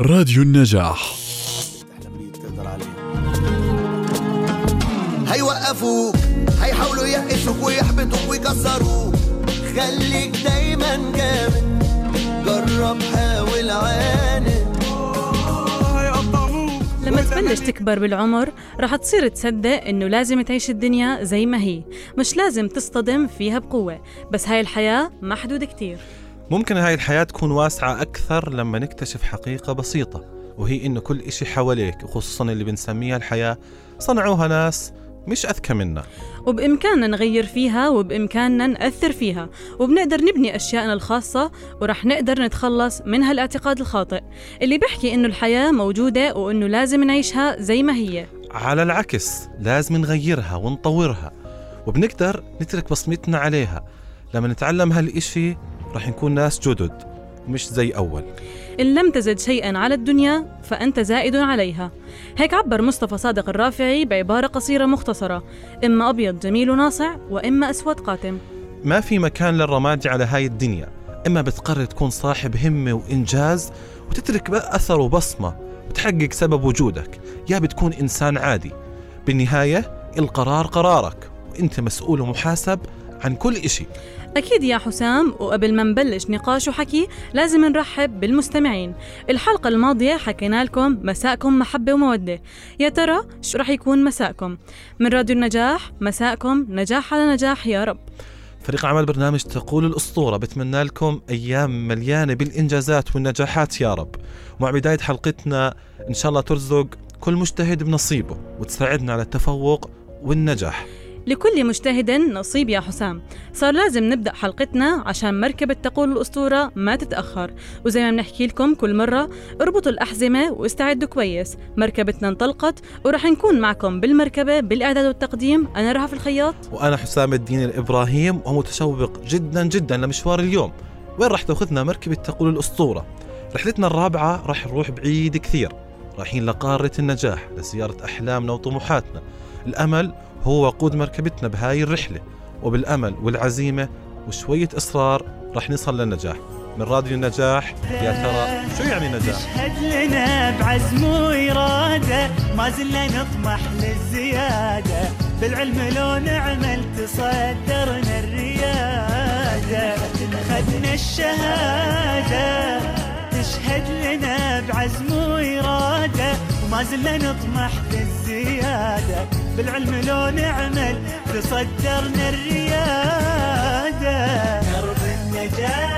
راديو النجاح. هيوقفوك هيحاولوا يقفوك ويحبطوك ويكسروك. خليك دايما جامد جرب حاول عاند لما تبلش تكبر بالعمر رح تصير تصدق إنه لازم تعيش الدنيا زي ما هي. مش لازم تصطدم فيها بقوة بس هاي الحياة محدودة كتير. ممكن هاي الحياة تكون واسعة أكثر لما نكتشف حقيقة بسيطة وهي إنه كل إشي حواليك وخصوصا اللي بنسميها الحياة صنعوها ناس مش أذكى منا. وبإمكاننا نغير فيها وبإمكاننا نأثر فيها وبنقدر نبني أشيائنا الخاصة ورح نقدر نتخلص من هالاعتقاد الخاطئ. اللي بيحكي إنه الحياة موجودة وإنه لازم نعيشها زي ما هي. على العكس لازم نغيرها ونطورها وبنقدر نترك بصمتنا عليها. لما نتعلم هالإشي رح نكون ناس جدد مش زي أول. إن لم تزد شيئا على الدنيا فأنت زائد عليها. هيك عبر مصطفى صادق الرافعي بعبارة قصيرة مختصرة. إما أبيض جميل وناصع وإما أسود قاتم. ما في مكان للرمادي على هاي الدنيا. إما بتقرر تكون صاحب همة وإنجاز وتترك أثر وبصمة. وتحقق سبب وجودك. يا بتكون إنسان عادي. بالنهاية القرار قرارك. وإنت مسؤول ومحاسب عن كل إشي. أكيد يا حسام وقبل ما نبلش نقاش وحكي لازم نرحب بالمستمعين. الحلقة الماضية حكينا لكم مساءكم محبة ومودة. يا ترى شو رح يكون مساءكم؟ من راديو النجاح مساءكم نجاح على نجاح يا رب. فريق عمل برنامج تقول الأسطورة. بتمنى لكم أيام مليانة بالإنجازات والنجاحات يا رب. ومع بداية حلقتنا إن شاء الله ترزق كل مجتهد بنصيبه وتساعدنا على التفوق والنجاح. لكل مجتهد نصيب يا حسام. صار لازم نبدأ حلقتنا عشان مركبة تقول الأسطورة ما تتأخر. وزي ما بنحكي لكم كل مرة اربطوا الأحزمة واستعدوا كويس. مركبتنا انطلقت ورح نكون معكم بالمركبة بالإعداد والتقديم. أنا رهف الخياط. وأنا حسام الدين الإبراهيم ومتشوق جدا جدا لمشوار اليوم. وين راح تأخذنا مركبة تقول الأسطورة؟ رحلتنا الرابعة راح نروح بعيد كثير. رايحين لقارة النجاح لزيارة أحلامنا وطموحاتنا. الأمل هو وقود مركبتنا بهاي الرحلة وبالأمل والعزيمة وشوية إصرار رح نصل للنجاح. من راديو النجاح يا ترى شو يعني نجاح؟ اشهد لنا بعزم وإرادة ما زلنا نطمح للزيادة. بالعلم لو نعمل تصدرنا الريادة. خدنا الشهادة تشهد لنا بعزم وما زلنا نطمح للزيادة بالعلم لو نعمل تصدرنا الريادة. درب النجاة.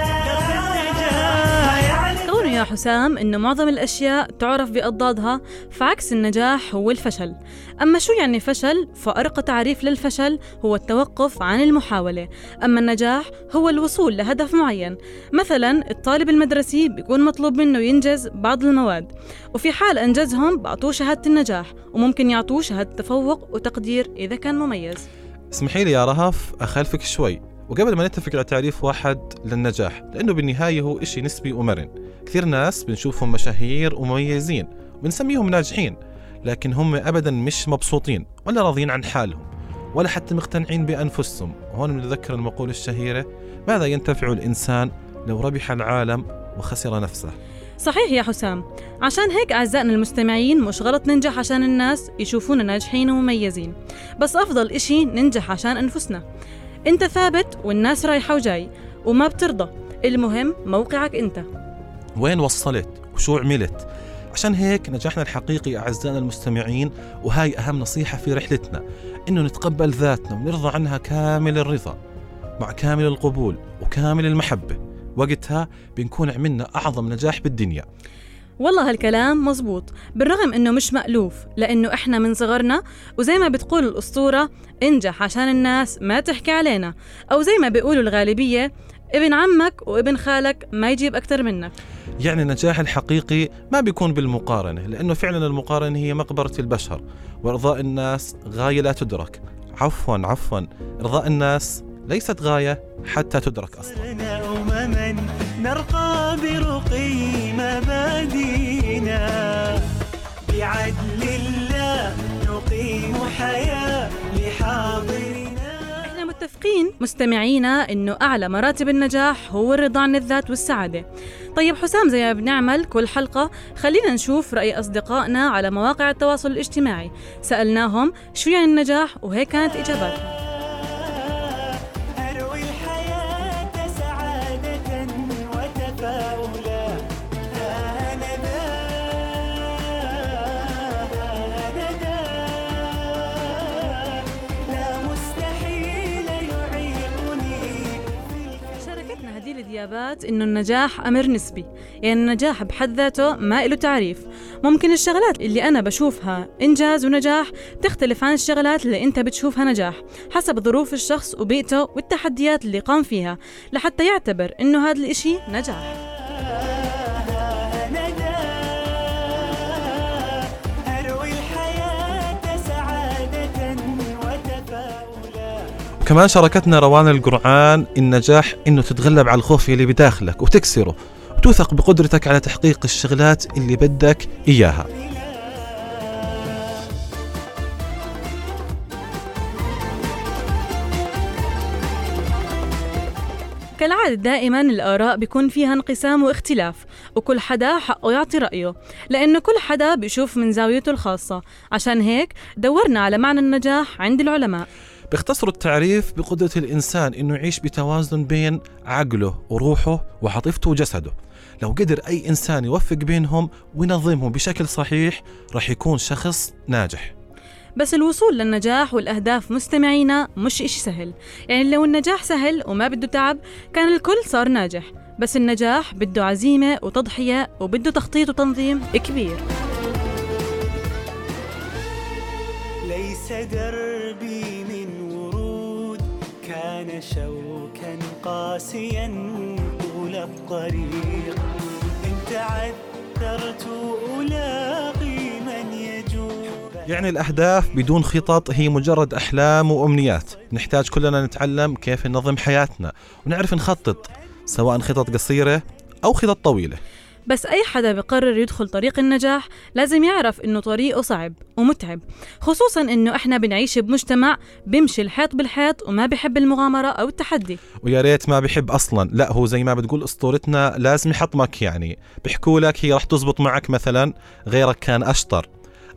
يا حسام إنه معظم الأشياء تعرف بأضدادها فعكس النجاح هو الفشل. أما شو يعني فشل؟ فأرقى تعريف للفشل هو التوقف عن المحاولة. أما النجاح هو الوصول لهدف معين. مثلا الطالب المدرسي بيكون مطلوب منه ينجز بعض المواد وفي حال أنجزهم بعطوه شهادة النجاح وممكن يعطوه شهادة تفوق وتقدير إذا كان مميز. اسمحي لي يا رهف أخالفك شوي وقبل ما نتفق على تعريف واحد للنجاح لأنه بالنهاية هو إشي نسبي ومرن. كثير ناس بنشوفهم مشاهير ومميزين بنسميهم ناجحين لكن هم أبدا مش مبسوطين ولا راضيين عن حالهم ولا حتى مقتنعين بأنفسهم. وهون بنتذكر المقولة الشهيرة ماذا ينتفع الإنسان لو ربح العالم وخسر نفسه؟ صحيح يا حسام. عشان هيك أعزائنا المستمعين مش غلط ننجح عشان الناس يشوفونا ناجحين ومميزين بس أفضل إشي ننجح عشان أنفسنا. أنت ثابت والناس رايحة وجاي وما بترضى. المهم موقعك أنت. وين وصلت وشو عملت. عشان هيك نجاحنا الحقيقي أعزائنا المستمعين وهاي أهم نصيحة في رحلتنا إنه نتقبل ذاتنا ونرضى عنها كامل الرضا مع كامل القبول وكامل المحبة. وقتها بنكون عملنا أعظم نجاح بالدنيا. والله هالكلام مزبوط بالرغم إنه مش مألوف لإنه إحنا من صغرنا وزي ما بتقول الأسطورة انجح عشان الناس ما تحكي علينا أو زي ما بيقولوا الغالبية ابن عمك وابن خالك ما يجيب أكتر منك. يعني النجاح الحقيقي ما بيكون بالمقارنة لأنه فعلا المقارنة هي مقبرة البشر. وإرضاء الناس غاية لا تدرك. عفوا عفوا. إرضاء الناس ليست غاية حتى تدرك أصلا. صرنا أمما نرقى برقي مبادينا بعدل الله نقيم إحنا متفقين مستمعينا إنه أعلى مراتب النجاح هو الرضا عن الذات والسعادة. طيب حسام زي ما بنعمل كل حلقة. خلينا نشوف رأي أصدقائنا على مواقع التواصل الاجتماعي. سألناهم شو يعني النجاح وهيك كانت إجاباتهم. ديابات إنه النجاح أمر نسبي يعني النجاح بحد ذاته ما له تعريف. ممكن الشغلات اللي أنا بشوفها إنجاز ونجاح تختلف عن الشغلات اللي أنت بتشوفها نجاح حسب ظروف الشخص وبيئته والتحديات اللي قام فيها لحتى يعتبر إنه هذا الإشي نجاح. وكمان شاركتنا روان القرعان النجاح إنه تتغلب على الخوف اللي بداخلك وتكسره وتوثق بقدرتك على تحقيق الشغلات اللي بدك إياها. كالعادة دائما الآراء بيكون فيها انقسام واختلاف وكل حدا حقه يعطي رأيه لأنه كل حدا بيشوف من زاويته الخاصة. عشان هيك دورنا على معنى النجاح عند العلماء. بيختصروا التعريف بقدرة الإنسان إنه يعيش بتوازن بين عقله وروحه وعاطفته وجسده. لو قدر أي إنسان يوفق بينهم وينظمهم بشكل صحيح راح يكون شخص ناجح. بس الوصول للنجاح والأهداف مستمعينا مش إشي سهل. يعني لو النجاح سهل وما بده تعب كان الكل صار ناجح. بس النجاح بده عزيمة وتضحية وبده تخطيط وتنظيم كبير. ليس دربي شوكا قاسيا طول الطريق. إن تعثرت ألاقي من يجود يعني الأهداف بدون خطط هي مجرد أحلام وأمنيات. نحتاج كلنا نتعلم كيف ننظم حياتنا ونعرف نخطط سواء خطط قصيرة أو خطط طويلة. بس أي حدا بقرر يدخل طريق النجاح لازم يعرف إنه طريقه صعب ومتعب خصوصا إنه إحنا بنعيش بمجتمع بيمشي الحيط بالحيط وما بحب المغامرة أو التحدي. ويا ريت ما بحب أصلا لا هو زي ما بتقول أسطورتنا لازم يحطمك يعني بيحكوا لك هي رح تزبط معك مثلا غيرك كان أشطر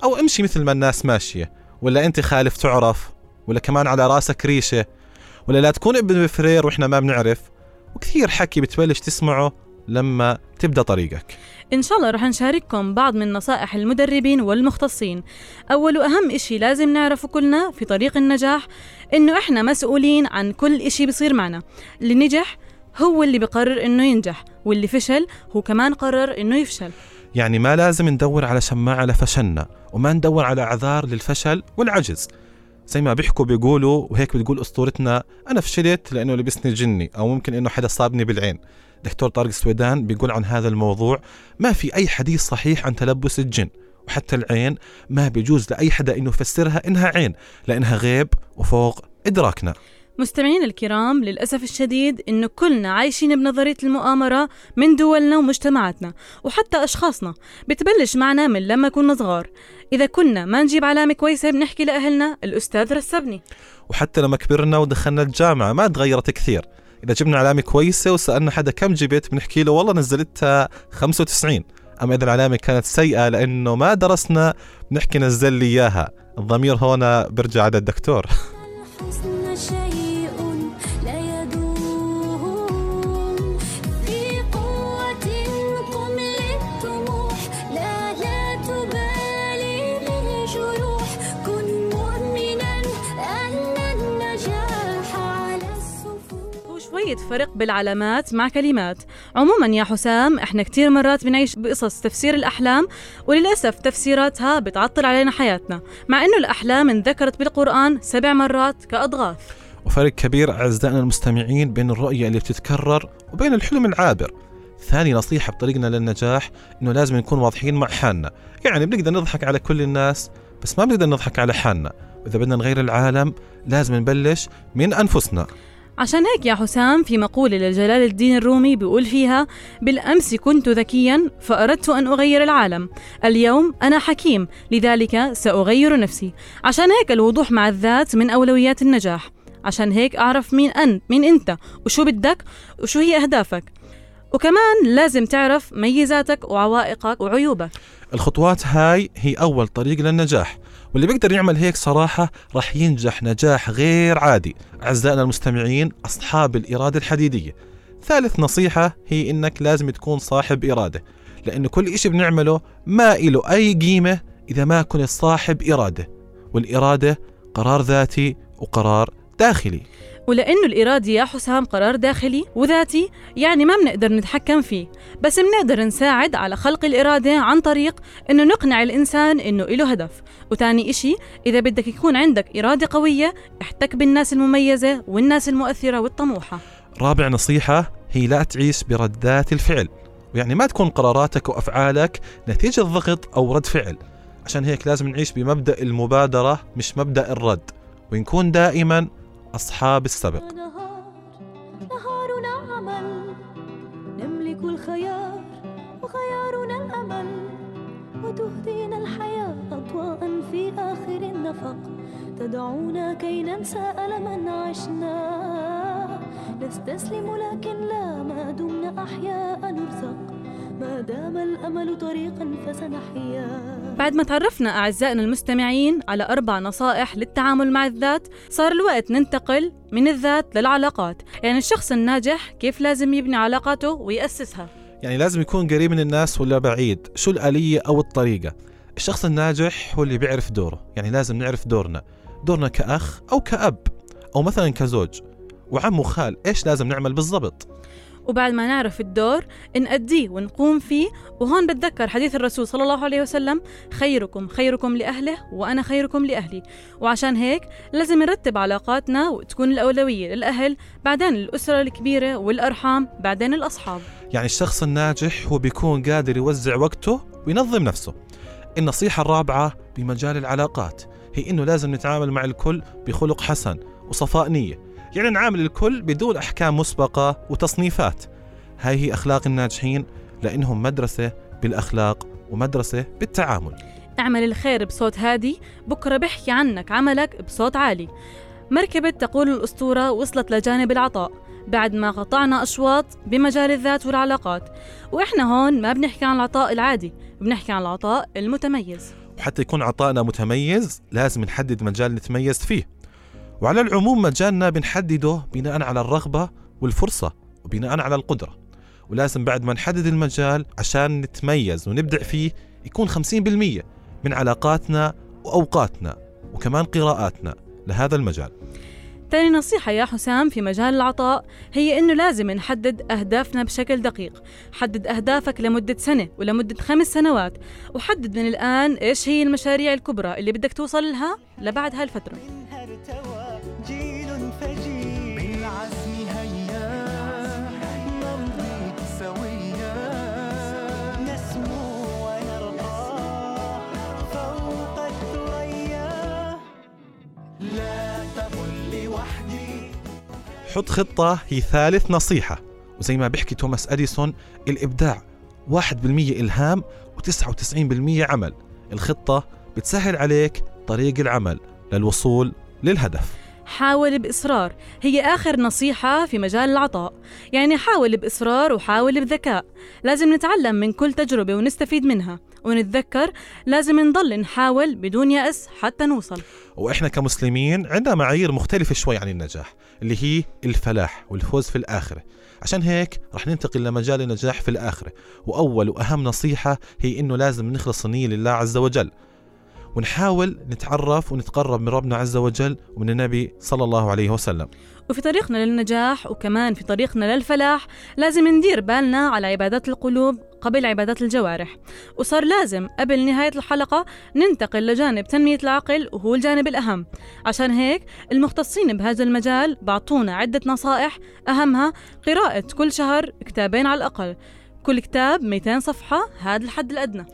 أو امشي مثل ما الناس ماشية ولا أنت خالف تعرف ولا كمان على رأسك ريشة ولا لا تكون ابن بفرير وإحنا ما بنعرف وكثير حكي بتبلش تسمعه لما تبدأ طريقك. إن شاء الله رح نشارككم بعض من نصائح المدربين والمختصين. أول وأهم إشي لازم نعرفه كلنا في طريق النجاح إنه إحنا مسؤولين عن كل إشي بصير معنا. اللي نجح هو اللي بقرر إنه ينجح واللي فشل هو كمان قرر إنه يفشل. يعني ما لازم ندور على شماعة لفشلنا وما ندور على أعذار للفشل والعجز. زي ما بيحكوا بيقولوا وهيك بتقول أسطورتنا أنا فشلت لأنه لبسني جني أو ممكن إنه حدا صابني بالعين. دكتور طارق السويدان بيقول عن هذا الموضوع ما في أي حديث صحيح عن تلبس الجن وحتى العين ما بيجوز لأي حدا إنه يفسرها إنها عين لأنها غيب وفوق إدراكنا. مستمعين الكرام للأسف الشديد إنه كلنا عايشين بنظرية المؤامرة من دولنا ومجتمعاتنا وحتى أشخاصنا. بتبلش معنا من لما كنا صغار. إذا كنا ما نجيب علامة كويسة بنحكي لأهلنا الأستاذ رسبني. وحتى لما كبرنا ودخلنا الجامعة ما تغيرت كثير. إذا جبنا علامة كويسة وسألنا حدا كم جبت بنحكي له والله نزلتها 95 أما إذا العلامة كانت سيئة لأنه ما درسنا بنحكي نزل لي إياها. الضمير هنا برجع على الدكتور. شوية فرق بالعلامات مع كلمات. عموما يا حسام إحنا كتير مرات بنعيش بقصص تفسير الأحلام وللأسف تفسيراتها بتعطل علينا حياتنا مع إنه الأحلام انذكرت بالقرآن سبع مرات كأضغاث. وفرق كبير أعزائنا المستمعين بين الرؤية اللي بتتكرر وبين الحلم العابر. ثاني نصيحة بطريقنا للنجاح إنه لازم نكون واضحين مع حالنا. يعني بنقدر نضحك على كل الناس بس ما بنقدر نضحك على حالنا. وإذا بدنا نغير العالم لازم نبلش من أنفسنا. عشان هيك يا حسام في مقولة لجلال الدين الرومي بيقول فيها بالأمس كنت ذكيا فأردت أن أغير العالم. اليوم أنا حكيم لذلك سأغير نفسي. عشان هيك الوضوح مع الذات من أولويات النجاح. عشان هيك أعرف مين أنت مين أنت وشو بدك وشو هي أهدافك. وكمان لازم تعرف ميزاتك وعوائقك وعيوبك. الخطوات هاي هي أول طريق للنجاح. واللي بيقدر يعمل هيك صراحة راح ينجح نجاح غير عادي. أعزائنا المستمعين أصحاب الإرادة الحديدية. ثالث نصيحة هي إنك لازم تكون صاحب إرادة. لأن كل إشي بنعمله ما إله أي قيمة إذا ما كنت صاحب إرادة. والإرادة قرار ذاتي وقرار داخلي. ولأنه الإرادة يا حسام قرار داخلي وذاتي يعني ما بنقدر نتحكم فيه. بس بنقدر نساعد على خلق الإرادة عن طريق إنه نقنع الإنسان إنه إله هدف. وتاني إشي إذا بدك يكون عندك إرادة قوية احتك بالناس المميزة والناس المؤثرة والطموحة. رابع نصيحة هي لا تعيش بردات الفعل. ويعني ما تكون قراراتك وأفعالك نتيجة ضغط أو رد فعل. عشان هيك لازم نعيش بمبدأ المبادرة مش مبدأ الرد. ونكون دائما أصحاب السبق. نهار نهارنا عمل نملك الخيار وخيارنا الأمل. وتهدينا الحياة أضواء في آخر النفق. تدعونا كي ننسى ألما عشنا. نستسلم لكن لا ما دمنا أحياء نرزق. ما دام الأمل طريقا فسنحيا. بعد ما تعرفنا أعزائنا المستمعين على أربع نصائح للتعامل مع الذات صار الوقت ننتقل من الذات للعلاقات. يعني الشخص الناجح كيف لازم يبني علاقاته ويأسسها؟ يعني لازم يكون قريب من الناس ولا بعيد. شو الآلية أو الطريقة؟ الشخص الناجح هو اللي بيعرف دوره. يعني لازم نعرف دورنا. دورنا كأخ أو كأب أو مثلا كزوج. وعم وخال إيش لازم نعمل بالضبط؟ وبعد ما نعرف الدور نأديه ونقوم فيه. وهون بتذكر حديث الرسول صلى الله عليه وسلم خيركم خيركم لأهله وأنا خيركم لأهلي. وعشان هيك لازم نرتب علاقاتنا وتكون الأولوية للأهل بعدين الأسرة الكبيرة والأرحام بعدين الأصحاب. يعني الشخص الناجح هو بيكون قادر يوزع وقته وينظم نفسه. النصيحة الرابعة بمجال العلاقات هي إنه لازم نتعامل مع الكل بخلق حسن وصفاء نية. يعني نعامل الكل بدون أحكام مسبقة وتصنيفات. هاي هي أخلاق الناجحين لأنهم مدرسة بالأخلاق ومدرسة بالتعامل. اعمل الخير بصوت هادي بكرة بحكي عنك عملك بصوت عالي. مركبة تقول الأسطورة وصلت لجانب العطاء بعد ما قطعنا أشواط بمجال الذات والعلاقات. وإحنا هون ما بنحكي عن العطاء العادي بنحكي عن العطاء المتميز. وحتى يكون عطائنا متميز لازم نحدد مجال نتميز فيه. وعلى العموم مجالنا بنحدده بناء على الرغبة والفرصة وبناء على القدرة. ولازم بعد ما نحدد المجال عشان نتميز ونبدع فيه يكون 50% من علاقاتنا وأوقاتنا وكمان قراءاتنا لهذا المجال. تاني نصيحة يا حسام في مجال العطاء هي إنه لازم نحدد أهدافنا بشكل دقيق. حدد أهدافك لمدة سنة ولمدة خمس سنوات وحدد من الآن إيش هي المشاريع الكبرى اللي بدك توصل لها لبعد هالفترة حط خطة هي ثالث نصيحة. وزي ما بيحكي توماس أديسون الإبداع 1% إلهام و99% عمل. الخطة بتسهل عليك طريق العمل للوصول للهدف. حاول بإصرار. هي آخر نصيحة في مجال العطاء. يعني حاول بإصرار وحاول بذكاء. لازم نتعلم من كل تجربة ونستفيد منها. ونتذكر لازم نضل نحاول بدون يأس حتى نوصل. وإحنا كمسلمين عندنا معايير مختلفة شوي عن النجاح اللي هي الفلاح والفوز في الآخرة. عشان هيك رح ننتقل لمجال النجاح في الآخرة وأول وأهم نصيحة هي إنه لازم نخلص النية لله عز وجل. ونحاول نتعرف ونتقرب من ربنا عز وجل ومن النبي صلى الله عليه وسلم. وفي طريقنا للنجاح وكمان في طريقنا للفلاح لازم ندير بالنا على عبادات القلوب قبل عبادات الجوارح. وصار لازم قبل نهاية الحلقة ننتقل لجانب تنمية العقل وهو الجانب الأهم. عشان هيك المختصين بهذا المجال بعطونا عدة نصائح أهمها قراءة كل شهر كتابين على الأقل. كل كتاب 200 صفحة هذا الحد الأدنى.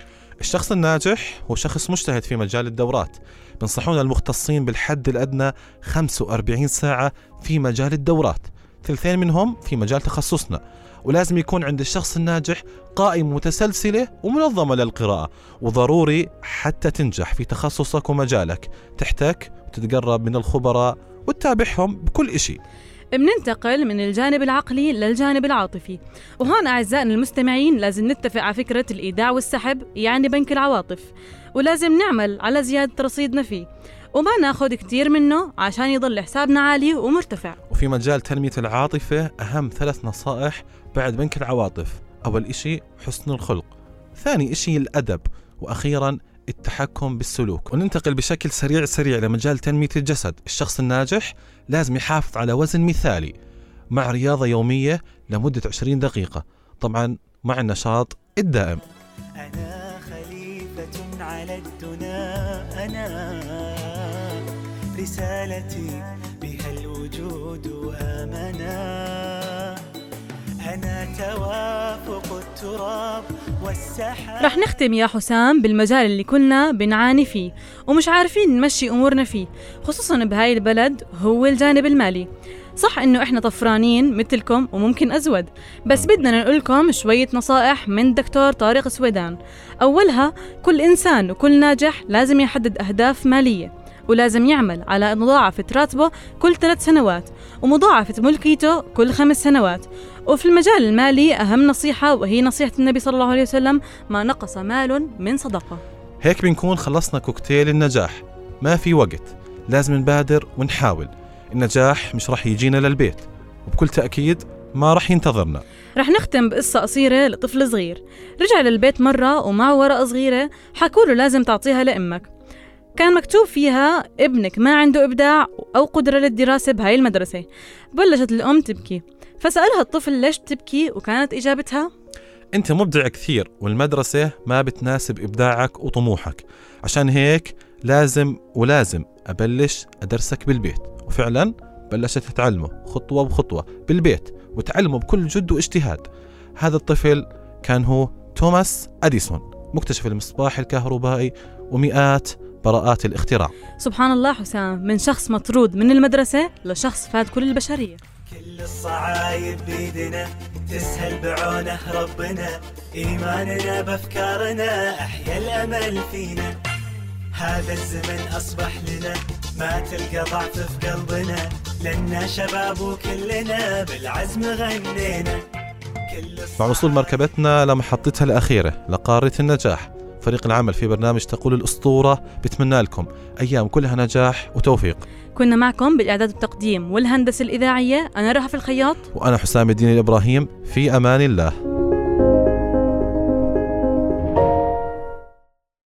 الشخص الناجح هو شخص مجتهد في مجال الدورات. بنصحونا المختصين بالحد الأدنى 45 ساعة في مجال الدورات. ثلثين منهم في مجال تخصصنا. ولازم يكون عند الشخص الناجح قائمة متسلسلة ومنظمة للقراءة. وضروري حتى تنجح في تخصصك ومجالك. تحتك وتتقرب من الخبراء وتتابعهم بكل إشي. بننتقل من الجانب العقلي للجانب العاطفي. وهون أعزائنا المستمعين لازم نتفق على فكرة الإيداع والسحب يعني بنك العواطف. ولازم نعمل على زيادة رصيدنا فيه. وما ناخد كتير منه عشان يضل حسابنا عالي ومرتفع. وفي مجال تنمية العاطفة أهم ثلاث نصائح بعد بنك العواطف. أول إشي حسن الخلق. ثاني إشي الأدب. وأخيرا التحكم بالسلوك. وننتقل بشكل سريع سريع لمجال تنمية الجسد. الشخص الناجح لازم يحافظ على وزن مثالي مع رياضة يومية لمدة 20 دقيقة. طبعا مع النشاط الدائم. أنا خليفة على الدنا. أنا رسالتي بها الوجود آمنا أنا توافق التراب والسحاب رح نختم يا حسام بالمجال اللي كنا بنعاني فيه ومش عارفين نمشي أمورنا فيه خصوصا بهاي البلد هو الجانب المالي. صح إنه إحنا طفرانين مثلكم وممكن أزود بس بدنا نقولكم شوية نصائح من دكتور طارق سويدان. أولها كل إنسان وكل ناجح لازم يحدد أهداف مالية. ولازم يعمل على مضاعفة راتبه كل ثلاث سنوات ومضاعفة ملكيته كل خمس سنوات. وفي المجال المالي أهم نصيحة وهي نصيحة النبي صلى الله عليه وسلم ما نقص مال من صدقة. هيك بنكون خلصنا كوكتيل النجاح. ما في وقت لازم نبادر ونحاول. النجاح مش رح يجينا للبيت وبكل تأكيد ما رح ينتظرنا. رح نختم بقصة قصيرة لطفل صغير. رجع للبيت مرة ومعه ورقة صغيرة حكوا له لازم تعطيها لأمك. كان مكتوب فيها ابنك ما عنده إبداع أو قدرة للدراسة بهاي المدرسة. بلشت الأم تبكي. فسألها الطفل ليش بتبكي وكانت إجابتها؟ أنت مبدع كثير والمدرسة ما بتناسب إبداعك وطموحك. عشان هيك لازم ولازم أبلش أدرسك بالبيت. وفعلا بلشت تتعلمه خطوة بخطوة بالبيت وتعلمه بكل جد واجتهاد. هذا الطفل كان هو توماس أديسون مكتشف المصباح الكهربائي ومئات براءات الاختراع. سبحان الله حسام من شخص مطرود من المدرسة لشخص فاد كل البشرية. كل الصعايب بيدنا تسهل بعونه ربنا إيماننا بأفكارنا أحيا الأمل فينا. هذا الزمن أصبح لنا ما تلقى ضعف في قلبنا لنا شباب وكلنا بالعزم غنينا. مع وصول مركبتنا لمحطتها الأخيرة لقارة النجاح. فريق العمل في برنامج تقول الأسطورة بتمنى لكم أيام كلها نجاح وتوفيق. كنا معكم بالإعداد والتقديم والهندسة الإذاعية أنا رهف الخياط. وأنا حسام الدين الإبراهيم في أمان الله.